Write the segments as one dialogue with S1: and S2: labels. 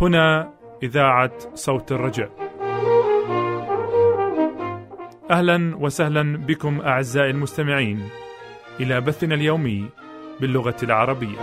S1: هنا إذاعة صوت الرجاء. أهلا وسهلا بكم أعزائي المستمعين إلى بثنا اليومي باللغة العربية.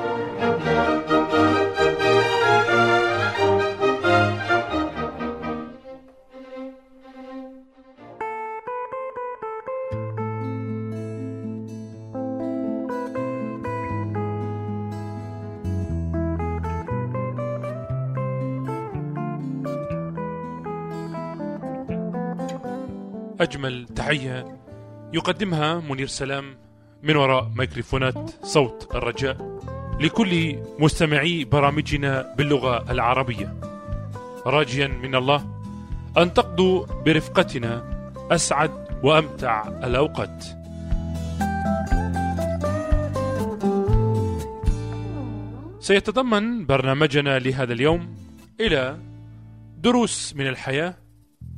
S1: تحية يقدمها منير سلام من وراء ميكروفونات صوت الرجاء لكل مستمعي برامجنا باللغة العربية. راجيا من الله أن تقضوا برفقتنا أسعد وأمتع الأوقات. سيتضمن برنامجنا لهذا اليوم إلى دروس من الحياة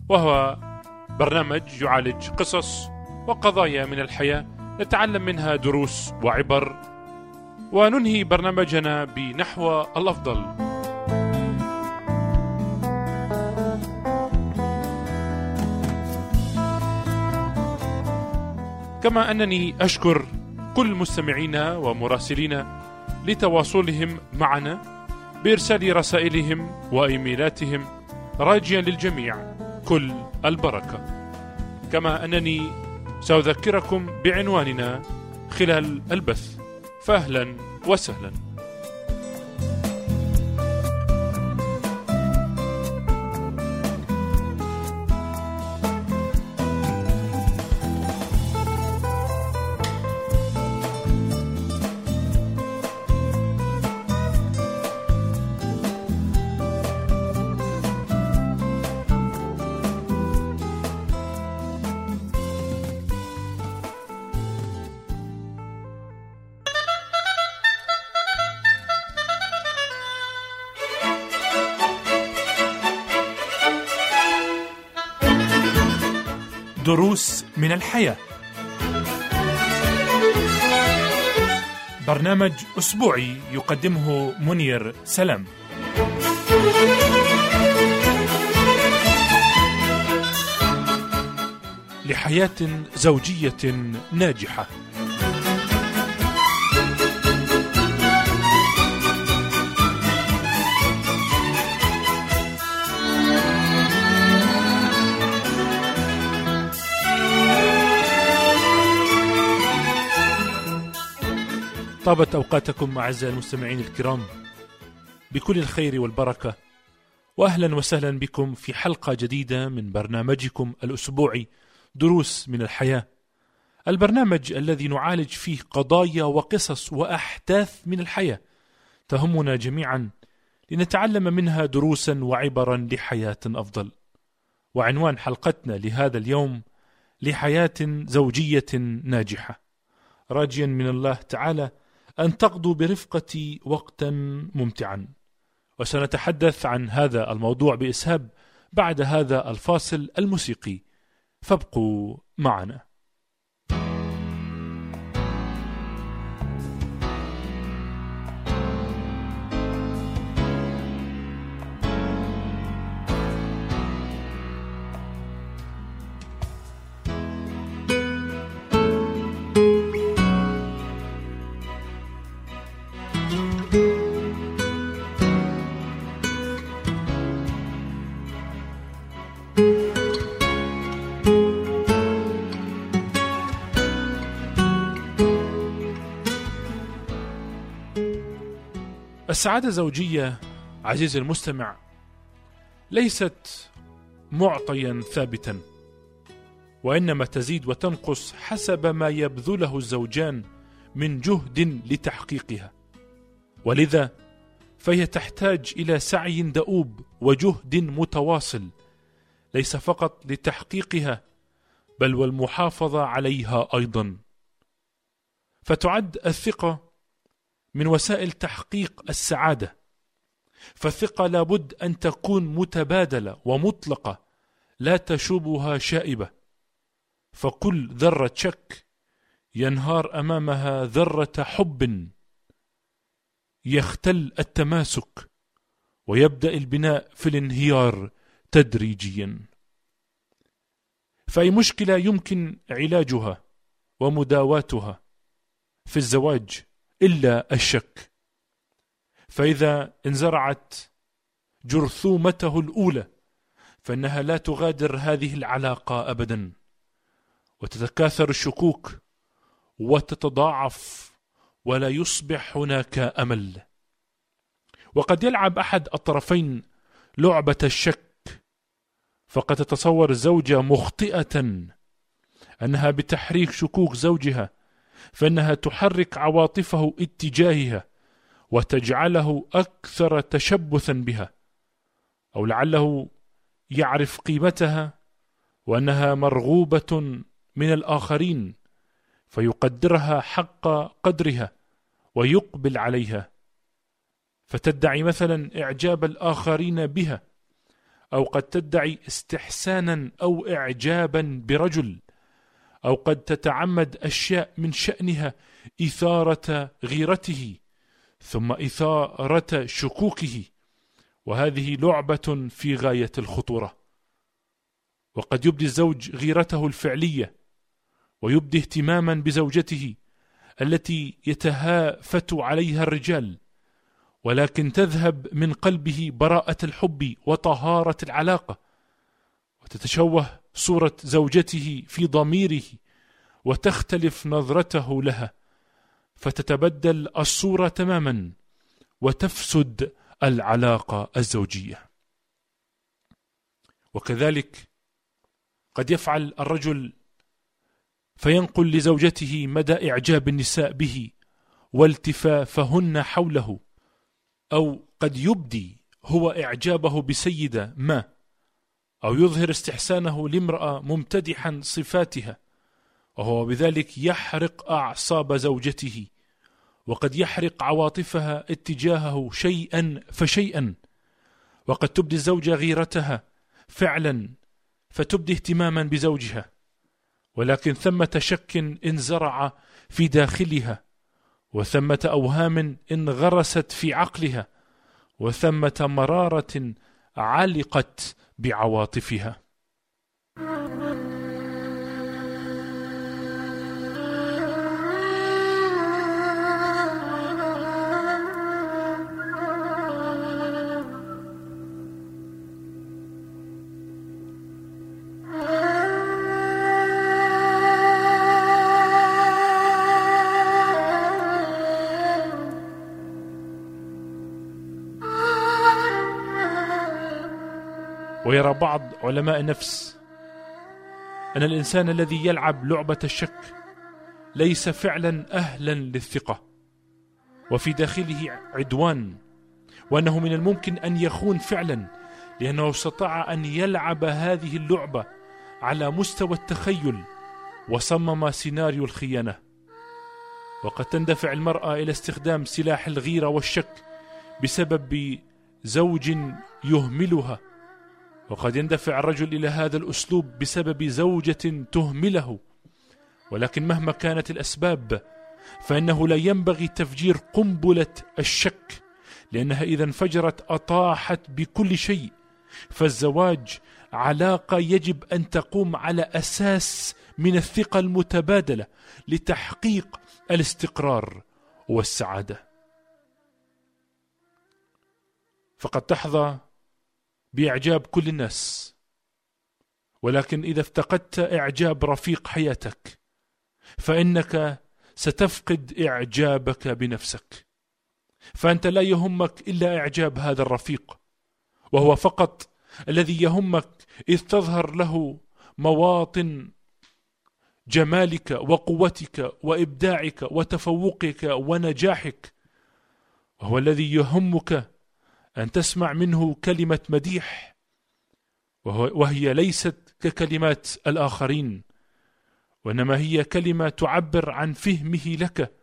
S1: وهو برنامج يعالج قصص وقضايا من الحياة نتعلم منها دروس وعبر. وننهي برنامجنا بنحو الأفضل. كما أنني أشكر كل مستمعينا ومراسلينا لتواصلهم معنا بإرسال رسائلهم وإيميلاتهم. راجيا للجميع. كل البركة. كما أنني سأذكركم بعنواننا خلال البث. فأهلا وسهلا. دروس من الحياة. برنامج أسبوعي يقدمه منير سلام. لحياة زوجية ناجحة. طابت أوقاتكم أعزائي المستمعين الكرام بكل الخير والبركة وأهلا وسهلا بكم في حلقة جديدة من برنامجكم الأسبوعي دروس من الحياة. البرنامج الذي نعالج فيه قضايا وقصص وأحداث من الحياة. تهمنا جميعا لنتعلم منها دروسا وعبرا لحياة أفضل. وعنوان حلقتنا لهذا اليوم لحياة زوجية ناجحة. راجيا من الله تعالى أن تقضوا برفقتي وقتا ممتعا. وسنتحدث عن هذا الموضوع بإسهاب بعد هذا الفاصل الموسيقي. فابقوا معنا. السعادة الزوجية عزيزي المستمع ليست معطيا ثابتا وإنما تزيد وتنقص حسب ما يبذله الزوجان من جهد لتحقيقها. ولذا فهي تحتاج إلى سعي دؤوب وجهد متواصل ليس فقط لتحقيقها بل والمحافظة عليها أيضا. فتعد الثقة من وسائل تحقيق السعادة. فالثقة لابد أن تكون متبادلة ومطلقة لا تشوبها شائبة. فكل ذرة شك ينهار أمامها ذرة حب يختل التماسك ويبدأ البناء في الانهيار تدريجيا. فأي مشكلة يمكن علاجها ومداواتها في الزواج إلا الشك. فإذا انزرعت جرثومته الأولى فإنها لا تغادر هذه العلاقة أبدا. وتتكاثر الشكوك وتتضاعف ولا يصبح هناك أمل. وقد يلعب أحد الطرفين لعبة الشك فقد تتصور الزوجة مخطئة أنها بتحريك شكوك زوجها. فإنها تحرك عواطفه اتجاهها وتجعله أكثر تشبثا بها أو لعله يعرف قيمتها وأنها مرغوبة من الآخرين فيقدرها حق قدرها ويقبل عليها. فتدعي مثلا إعجاب الآخرين بها أو قد تدعي استحسانا أو إعجابا برجل. أو قد تتعمد أشياء من شأنها إثارة غيرته ثم إثارة شكوكه وهذه لعبة في غاية الخطورة. وقد يبدي الزوج غيرته الفعلية ويبدي اهتماما بزوجته التي يتهافت عليها الرجال ولكن تذهب من قلبه براءة الحب وطهارة العلاقة وتتشوه صورة زوجته في ضميره وتختلف نظرته لها فتتبدل الصورة تماما وتفسد العلاقة الزوجية. وكذلك قد يفعل الرجل فينقل لزوجته مدى إعجاب النساء به والتفافهن حوله أو قد يبدي هو إعجابه بسيدة ما. أو يظهر استحسانه لامرأة ممتدحا صفاتها وهو بذلك يحرق أعصاب زوجته وقد يحرق عواطفها اتجاهه شيئا فشيئا وقد تبدي الزوجة غيرتها فعلا فتبدي اهتماما بزوجها ولكن ثمة شك انزرع في داخلها وثمة أوهام انغرست في عقلها وثمة مرارة علقت بعواطفها. ويرى بعض علماء النفس أن الإنسان الذي يلعب لعبة الشك ليس فعلا أهلا للثقة وفي داخله عدوان وأنه من الممكن أن يخون فعلا لأنه استطاع أن يلعب هذه اللعبة على مستوى التخيل وصمم سيناريو الخيانة. وقد تندفع المرأة إلى استخدام سلاح الغيرة والشك بسبب زوج يهملها. وقد يندفع الرجل إلى هذا الأسلوب بسبب زوجة تهمله. ولكن مهما كانت الأسباب فإنه لا ينبغي تفجير قنبلة الشك لأنها إذا انفجرت أطاحت بكل شيء. فالزواج علاقة يجب أن تقوم على أساس من الثقة المتبادلة لتحقيق الاستقرار والسعادة. فقد تحظى بإعجاب كل الناس. ولكن إذا افتقدت إعجاب رفيق حياتك فإنك ستفقد إعجابك بنفسك. فأنت لا يهمك إلا إعجاب هذا الرفيق وهو فقط الذي يهمك إذ تظهر له مواطن جمالك وقوتك وإبداعك وتفوقك ونجاحك وهو الذي يهمك أن تسمع منه كلمة مديح وهي ليست ككلمات الآخرين وإنما هي كلمة تعبر عن فهمه لك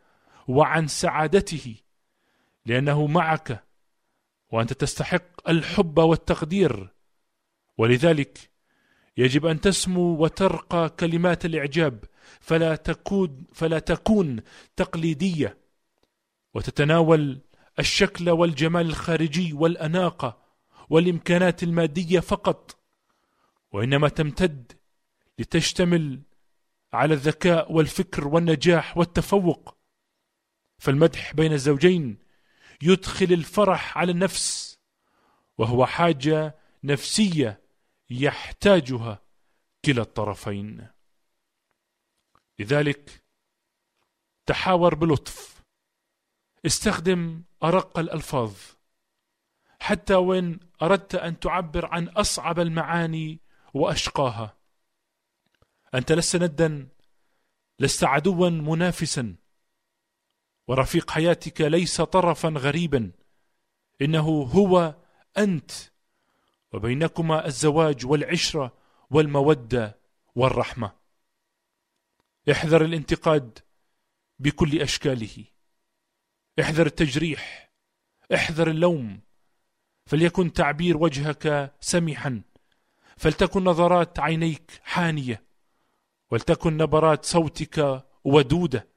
S1: وعن سعادته لأنه معك وأنت تستحق الحب والتقدير. ولذلك يجب أن تسمو وترقى كلمات الإعجاب فلا تكون فلا تكون تقليدية وتتناول الشكل والجمال الخارجي والأناقة والإمكانات المادية فقط وإنما تمتد لتشتمل على الذكاء والفكر والنجاح والتفوق. فالمدح بين الزوجين يدخل الفرح على النفس وهو حاجة نفسية يحتاجها كلا الطرفين. لذلك تحاور بلطف استخدم أرق الألفاظ. حتى وإن أردت أن تعبر عن أصعب المعاني وأشقاها. أنت لست ندا لست عدوا منافسا. ورفيق حياتك ليس طرفا غريبا. إنه هو أنت وبينكما الزواج والعشرة والمودة والرحمة. احذر الانتقاد بكل أشكاله. احذر التجريح احذر اللوم فليكن تعبير وجهك سمحا فلتكن نظرات عينيك حانية ولتكن نبرات صوتك ودودة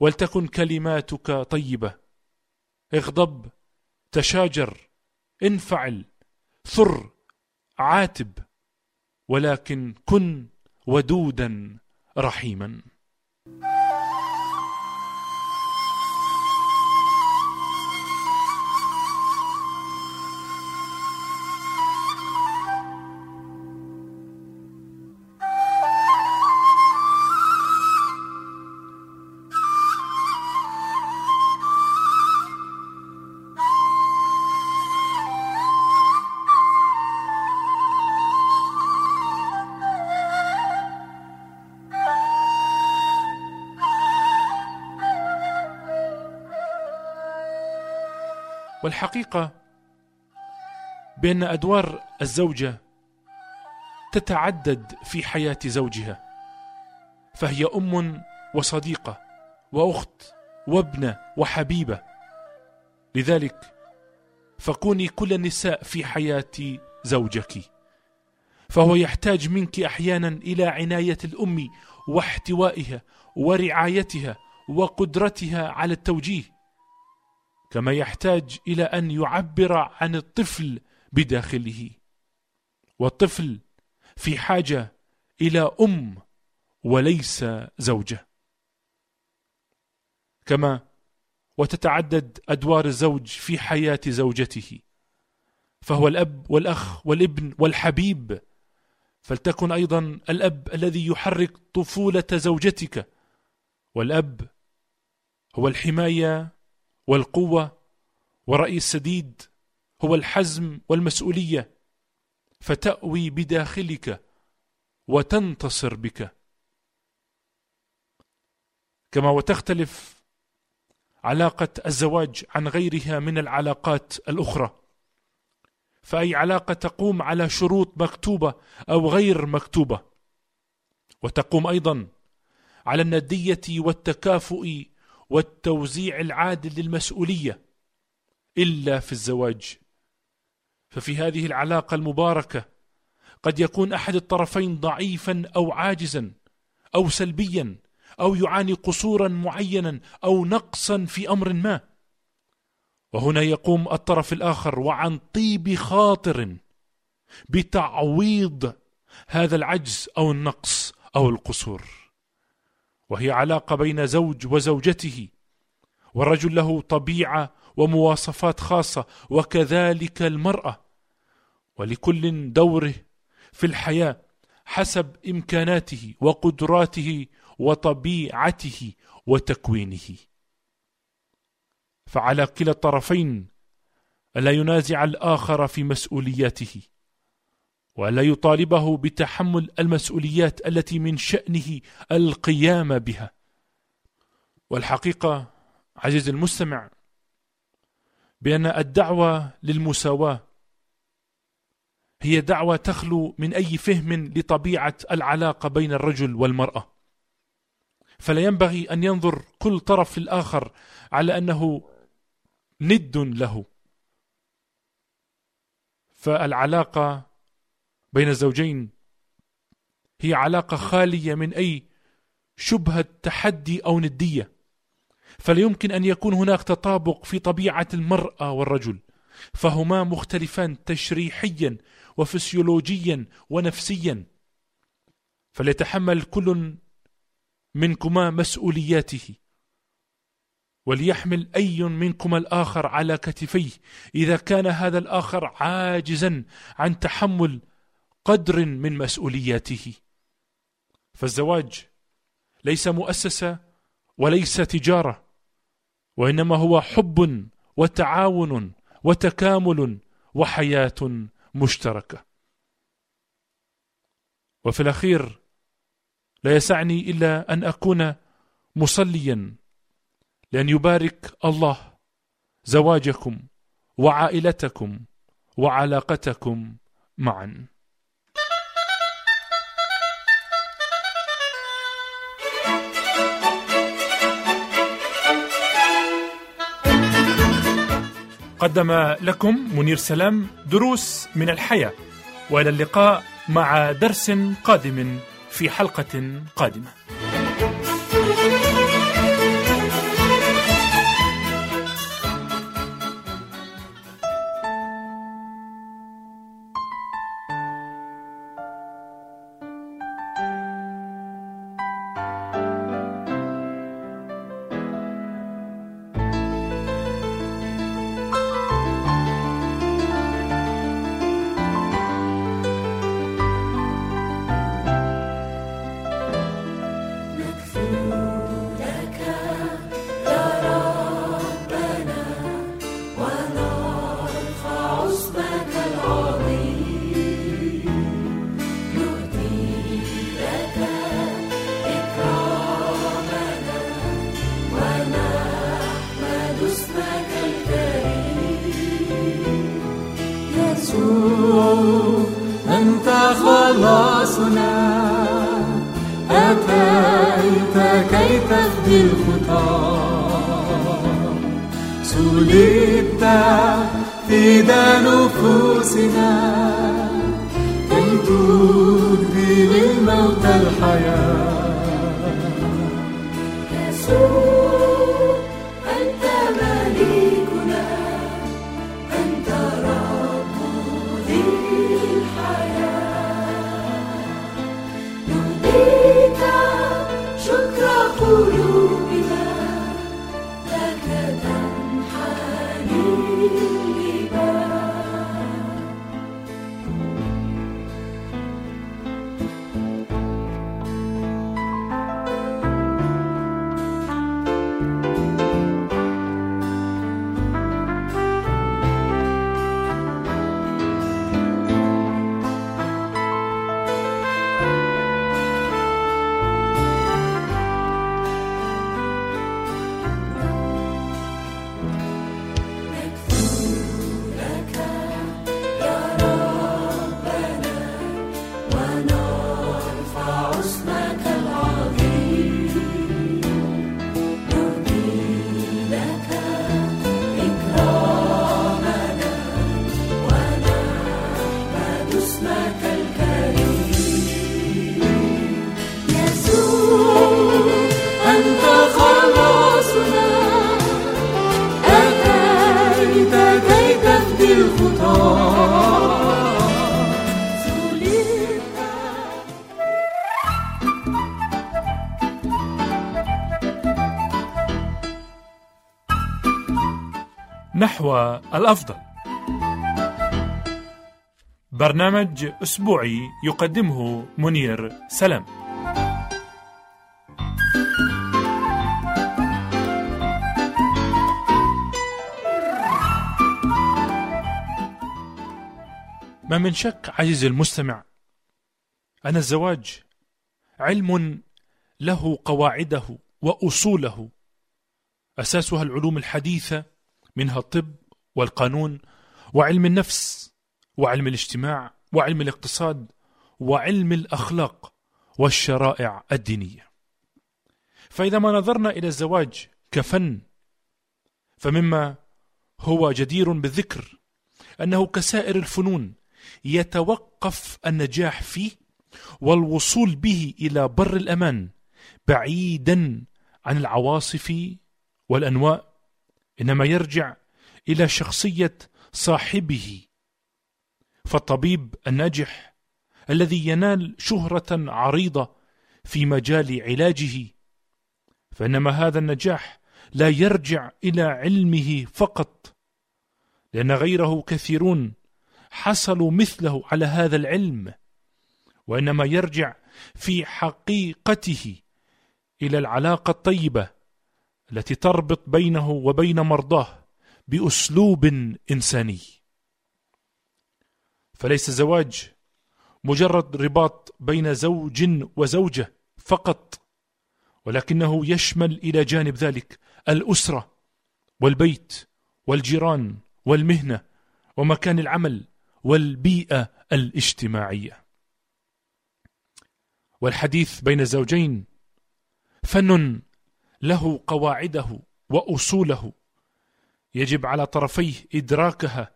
S1: ولتكن كلماتك طيبة. اغضب تشاجر انفعل ثر عاتب ولكن كن ودودا رحيما. والحقيقة بأن أدوار الزوجة تتعدد في حياة زوجها فهي أم وصديقة وأخت وابنة وحبيبة. لذلك فكوني كل النساء في حياة زوجك فهو يحتاج منك أحيانا إلى عناية الأم واحتوائها ورعايتها وقدرتها على التوجيه. كما يحتاج إلى أن يعبر عن الطفل بداخله. والطفل في حاجة إلى أم وليس زوجة. كما وتتعدد أدوار الزوج في حياة زوجته. فهو الأب والأخ والابن والحبيب. فلتكن أيضا الأب الذي يحرك طفولة زوجتك. والأب هو الحماية والقوة ورأي السديد هو الحزم والمسؤولية فتأوي بداخلك وتنتصر بك. كما وتختلف علاقة الزواج عن غيرها من العلاقات الأخرى فأي علاقة تقوم على شروط مكتوبة أو غير مكتوبة وتقوم أيضا على الندية والتكافؤ والتوزيع العادل للمسؤولية إلا في الزواج. ففي هذه العلاقة المباركة قد يكون أحد الطرفين ضعيفا أو عاجزا أو سلبيا أو يعاني قصورا معينا أو نقصا في أمر ما. وهنا يقوم الطرف الآخر وعن طيب خاطر بتعويض هذا العجز أو النقص أو القصور. وهي علاقة بين زوج وزوجته والرجل له طبيعة ومواصفات خاصة وكذلك المرأة. ولكل دوره في الحياة حسب إمكاناته وقدراته وطبيعته وتكوينه. فعلى كلا الطرفين ألا ينازع الآخر في مسؤولياته. ولا يطالبه بتحمل المسؤوليات التي من شأنه القيام بها. والحقيقة عزيزي المستمع بأن الدعوة للمساواة هي دعوة تخلو من أي فهم لطبيعة العلاقة بين الرجل والمرأة. فلا ينبغي أن ينظر كل طرف للآخر على أنه ند له. فالعلاقة بين الزوجين. هي علاقة خالية من أي شبهة تحدي أو ندية. فلا يمكن أن يكون هناك تطابق في طبيعة المرأة والرجل. فهما مختلفان تشريحيا وفسيولوجيا ونفسيا. فليتحمل كل منكما مسؤولياته. وليحمل أي منكما الآخر على كتفيه. إذا كان هذا الآخر عاجزا عن تحمل قدر من مسؤولياته. فالزواج ليس مؤسسة وليس تجارة وإنما هو حب وتعاون وتكامل وحياة مشتركة. وفي الأخير لا يسعني إلا أن أكون مصليا لأن يبارك الله زواجكم وعائلتكم وعلاقتكم معا. قدم لكم منير سلام دروس من الحياة وإلى اللقاء مع درس قادم في حلقة قادمة.
S2: تفدي الخطى سلبت فدا نفوسنا كي تهدي للموت الحياة.
S1: نحو الأفضل. برنامج أسبوعي يقدمه منير سلام. ما من شك عزيزي المستمع أن الزواج علم له قواعده وأصوله. أساسها العلوم الحديثة منها الطب والقانون وعلم النفس وعلم الاجتماع وعلم الاقتصاد وعلم الأخلاق والشرائع الدينية. فإذا ما نظرنا إلى الزواج كفن فمما هو جدير بالذكر أنه كسائر الفنون يتوقف النجاح فيه والوصول به إلى بر الأمان بعيدا عن العواصف والأنواء إنما يرجع إلى شخصية صاحبه. فالطبيب الناجح الذي ينال شهرة عريضة في مجال علاجه فإنما هذا النجاح لا يرجع إلى علمه فقط لأن غيره كثيرون حصلوا مثله على هذا العلم وإنما يرجع في حقيقته إلى العلاقة الطيبة التي تربط بينه وبين مرضاه. بأسلوب إنساني. فليس الزواج مجرد رباط بين زوج وزوجة فقط ولكنه يشمل إلى جانب ذلك الأسرة والبيت والجيران والمهنة ومكان العمل والبيئة الاجتماعية. والحديث بين الزوجين فن له قواعده وأصوله. يجب على طرفيه إدراكها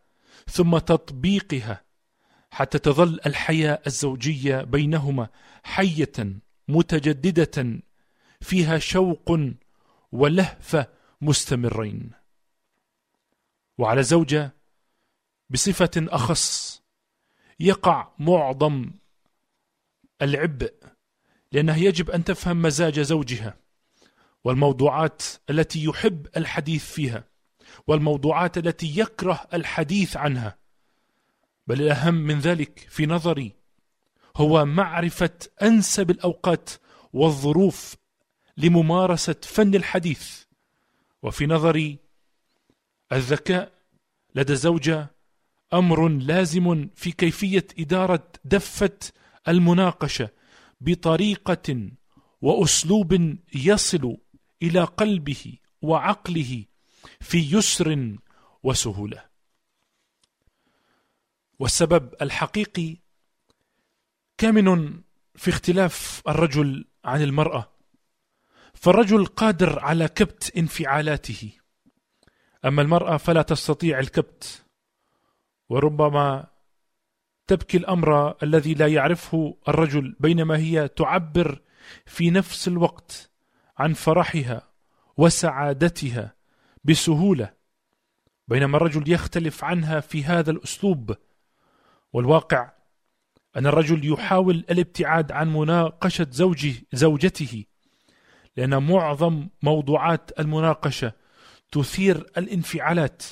S1: ثم تطبيقها حتى تظل الحياة الزوجية بينهما حية متجددة فيها شوق ولهفه مستمرين. وعلى زوجة بصفة أخص يقع معظم العبء لانها يجب أن تفهم مزاج زوجها والموضوعات التي يحب الحديث فيها. والموضوعات التي يكره الحديث عنها. بل الأهم من ذلك في نظري هو معرفة أنسب الأوقات والظروف لممارسة فن الحديث. وفي نظري الذكاء لدى الزوجه أمر لازم في كيفية إدارة دفة المناقشة بطريقة وأسلوب يصل إلى قلبه وعقله في يسر وسهولة. والسبب الحقيقي كامن في اختلاف الرجل عن المرأة فالرجل قادر على كبت انفعالاته. أما المرأة فلا تستطيع الكبت وربما تبكي الأمر الذي لا يعرفه الرجل بينما هي تعبر في نفس الوقت عن فرحها وسعادتها. بسهولة بينما الرجل يختلف عنها في هذا الأسلوب. والواقع أن الرجل يحاول الابتعاد عن مناقشة زوجه زوجته لأن معظم موضوعات المناقشة تثير الانفعالات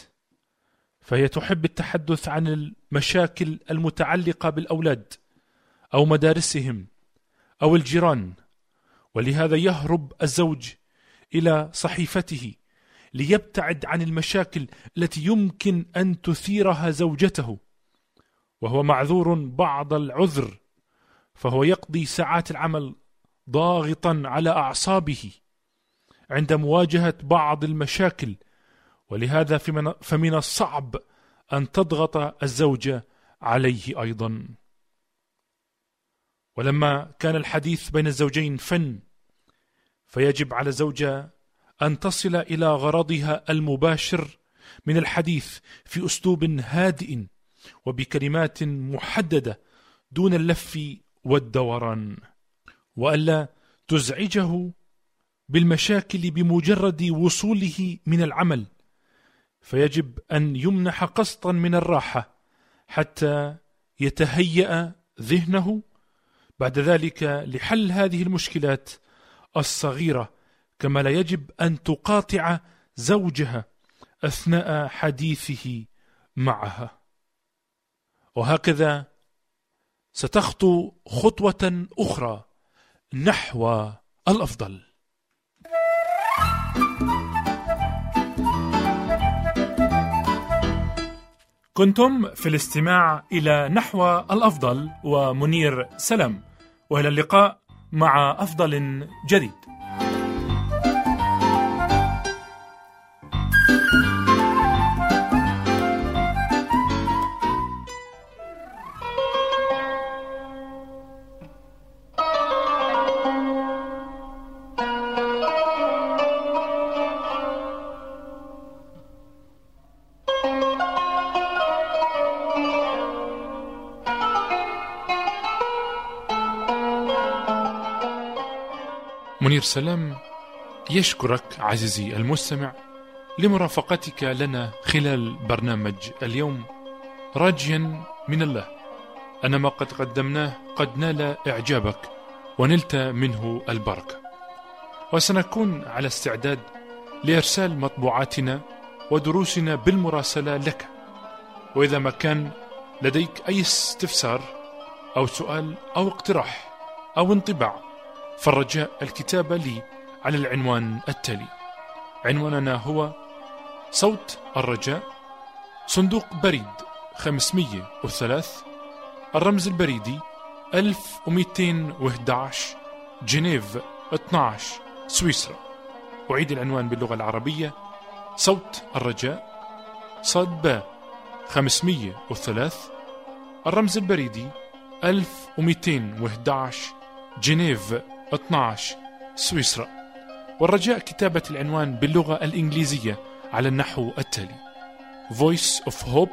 S1: فهي تحب التحدث عن المشاكل المتعلقة بالأولاد أو مدارسهم أو الجيران ولهذا يهرب الزوج إلى صحيفته. ليبتعد عن المشاكل التي يمكن أن تثيرها زوجته. وهو معذور بعض العذر فهو يقضي ساعات العمل ضاغطا على أعصابه عند مواجهة بعض المشاكل. ولهذا فمن الصعب أن تضغط الزوجه عليه أيضا. ولما كان الحديث بين الزوجين فن فيجب على الزوجه أن تصل إلى غرضها المباشر من الحديث في أسلوب هادئ وبكلمات محددة دون اللف والدوران وألا تزعجه بالمشاكل بمجرد وصوله من العمل فيجب أن يمنح قسطا من الراحة حتى يتهيأ ذهنه بعد ذلك لحل هذه المشكلات الصغيرة كما لا يجب أن تقاطع زوجها أثناء حديثه معها. وهكذا ستخطو خطوة أخرى نحو الأفضل. كنتم في الاستماع إلى نحو الأفضل ومنير سلم وإلى اللقاء مع أفضل جديد. منير سلام يشكرك عزيزي المستمع لمرافقتك لنا خلال برنامج اليوم. راجيا من الله أن ما قد قدمناه قد نال إعجابك ونلت منه البركة. وسنكون على استعداد لإرسال مطبوعاتنا ودروسنا بالمراسلة لك. وإذا ما كان لديك أي استفسار أو سؤال أو اقتراح أو انطباع فالرجاء الكتابة لي على العنوان التالي. عنواننا هو صوت الرجاء صندوق بريد 503 الرمز البريدي 1211 جنيف 12 سويسرا. أعيد العنوان باللغة العربية صوت الرجاء صاد باء 503 الرمز البريدي 1211 جنيف 12 سويسرا. والرجاء كتابة العنوان باللغة الإنجليزية على النحو التالي. Voice of Hope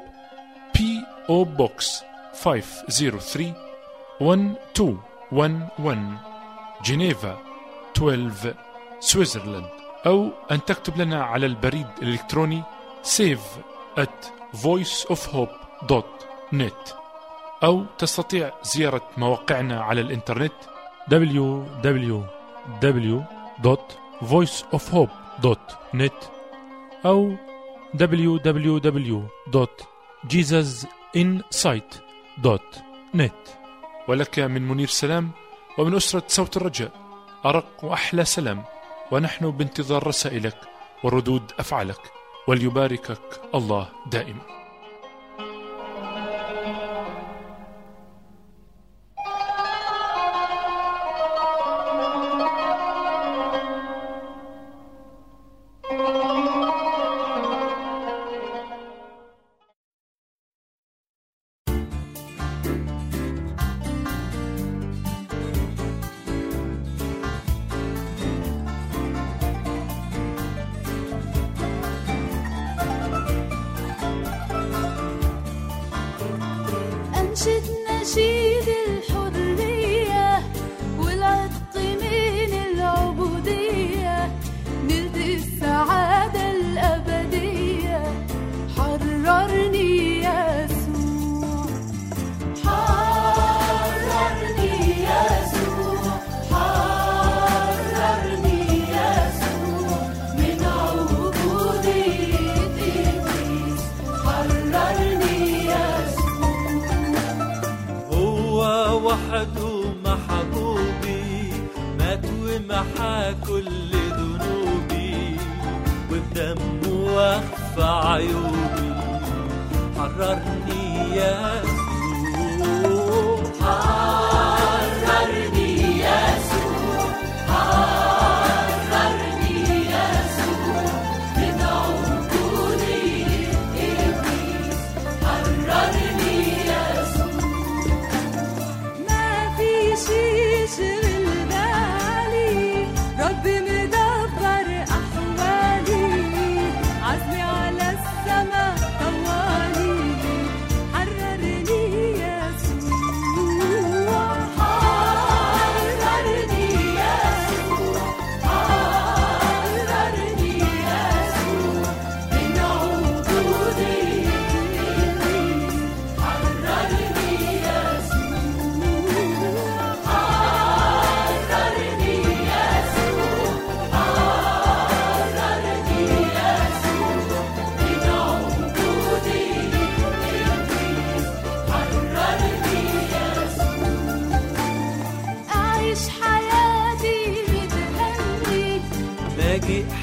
S1: P.O. Box 503 1211 جنيفا 12 سويسرلاند أو أن تكتب لنا على البريد الإلكتروني save at voiceofhope.net أو تستطيع زيارة مواقعنا على الإنترنت www.voiceofhope.net أو www.jesusinsight.net ولك من منير سلام ومن أسرة صوت الرجاء أرق وأحلى سلام ونحن بانتظار رسائلك وردود أفعالك وليباركك الله دائما.
S3: أنشد نشيد
S2: You.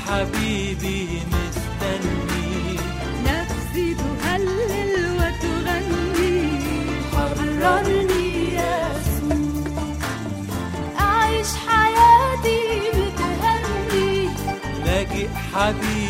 S2: حبيبي مستني
S3: نفسي تهلل وتغني. حررني يسوع أعيش حياتي متهني
S2: لاجئ حبيبي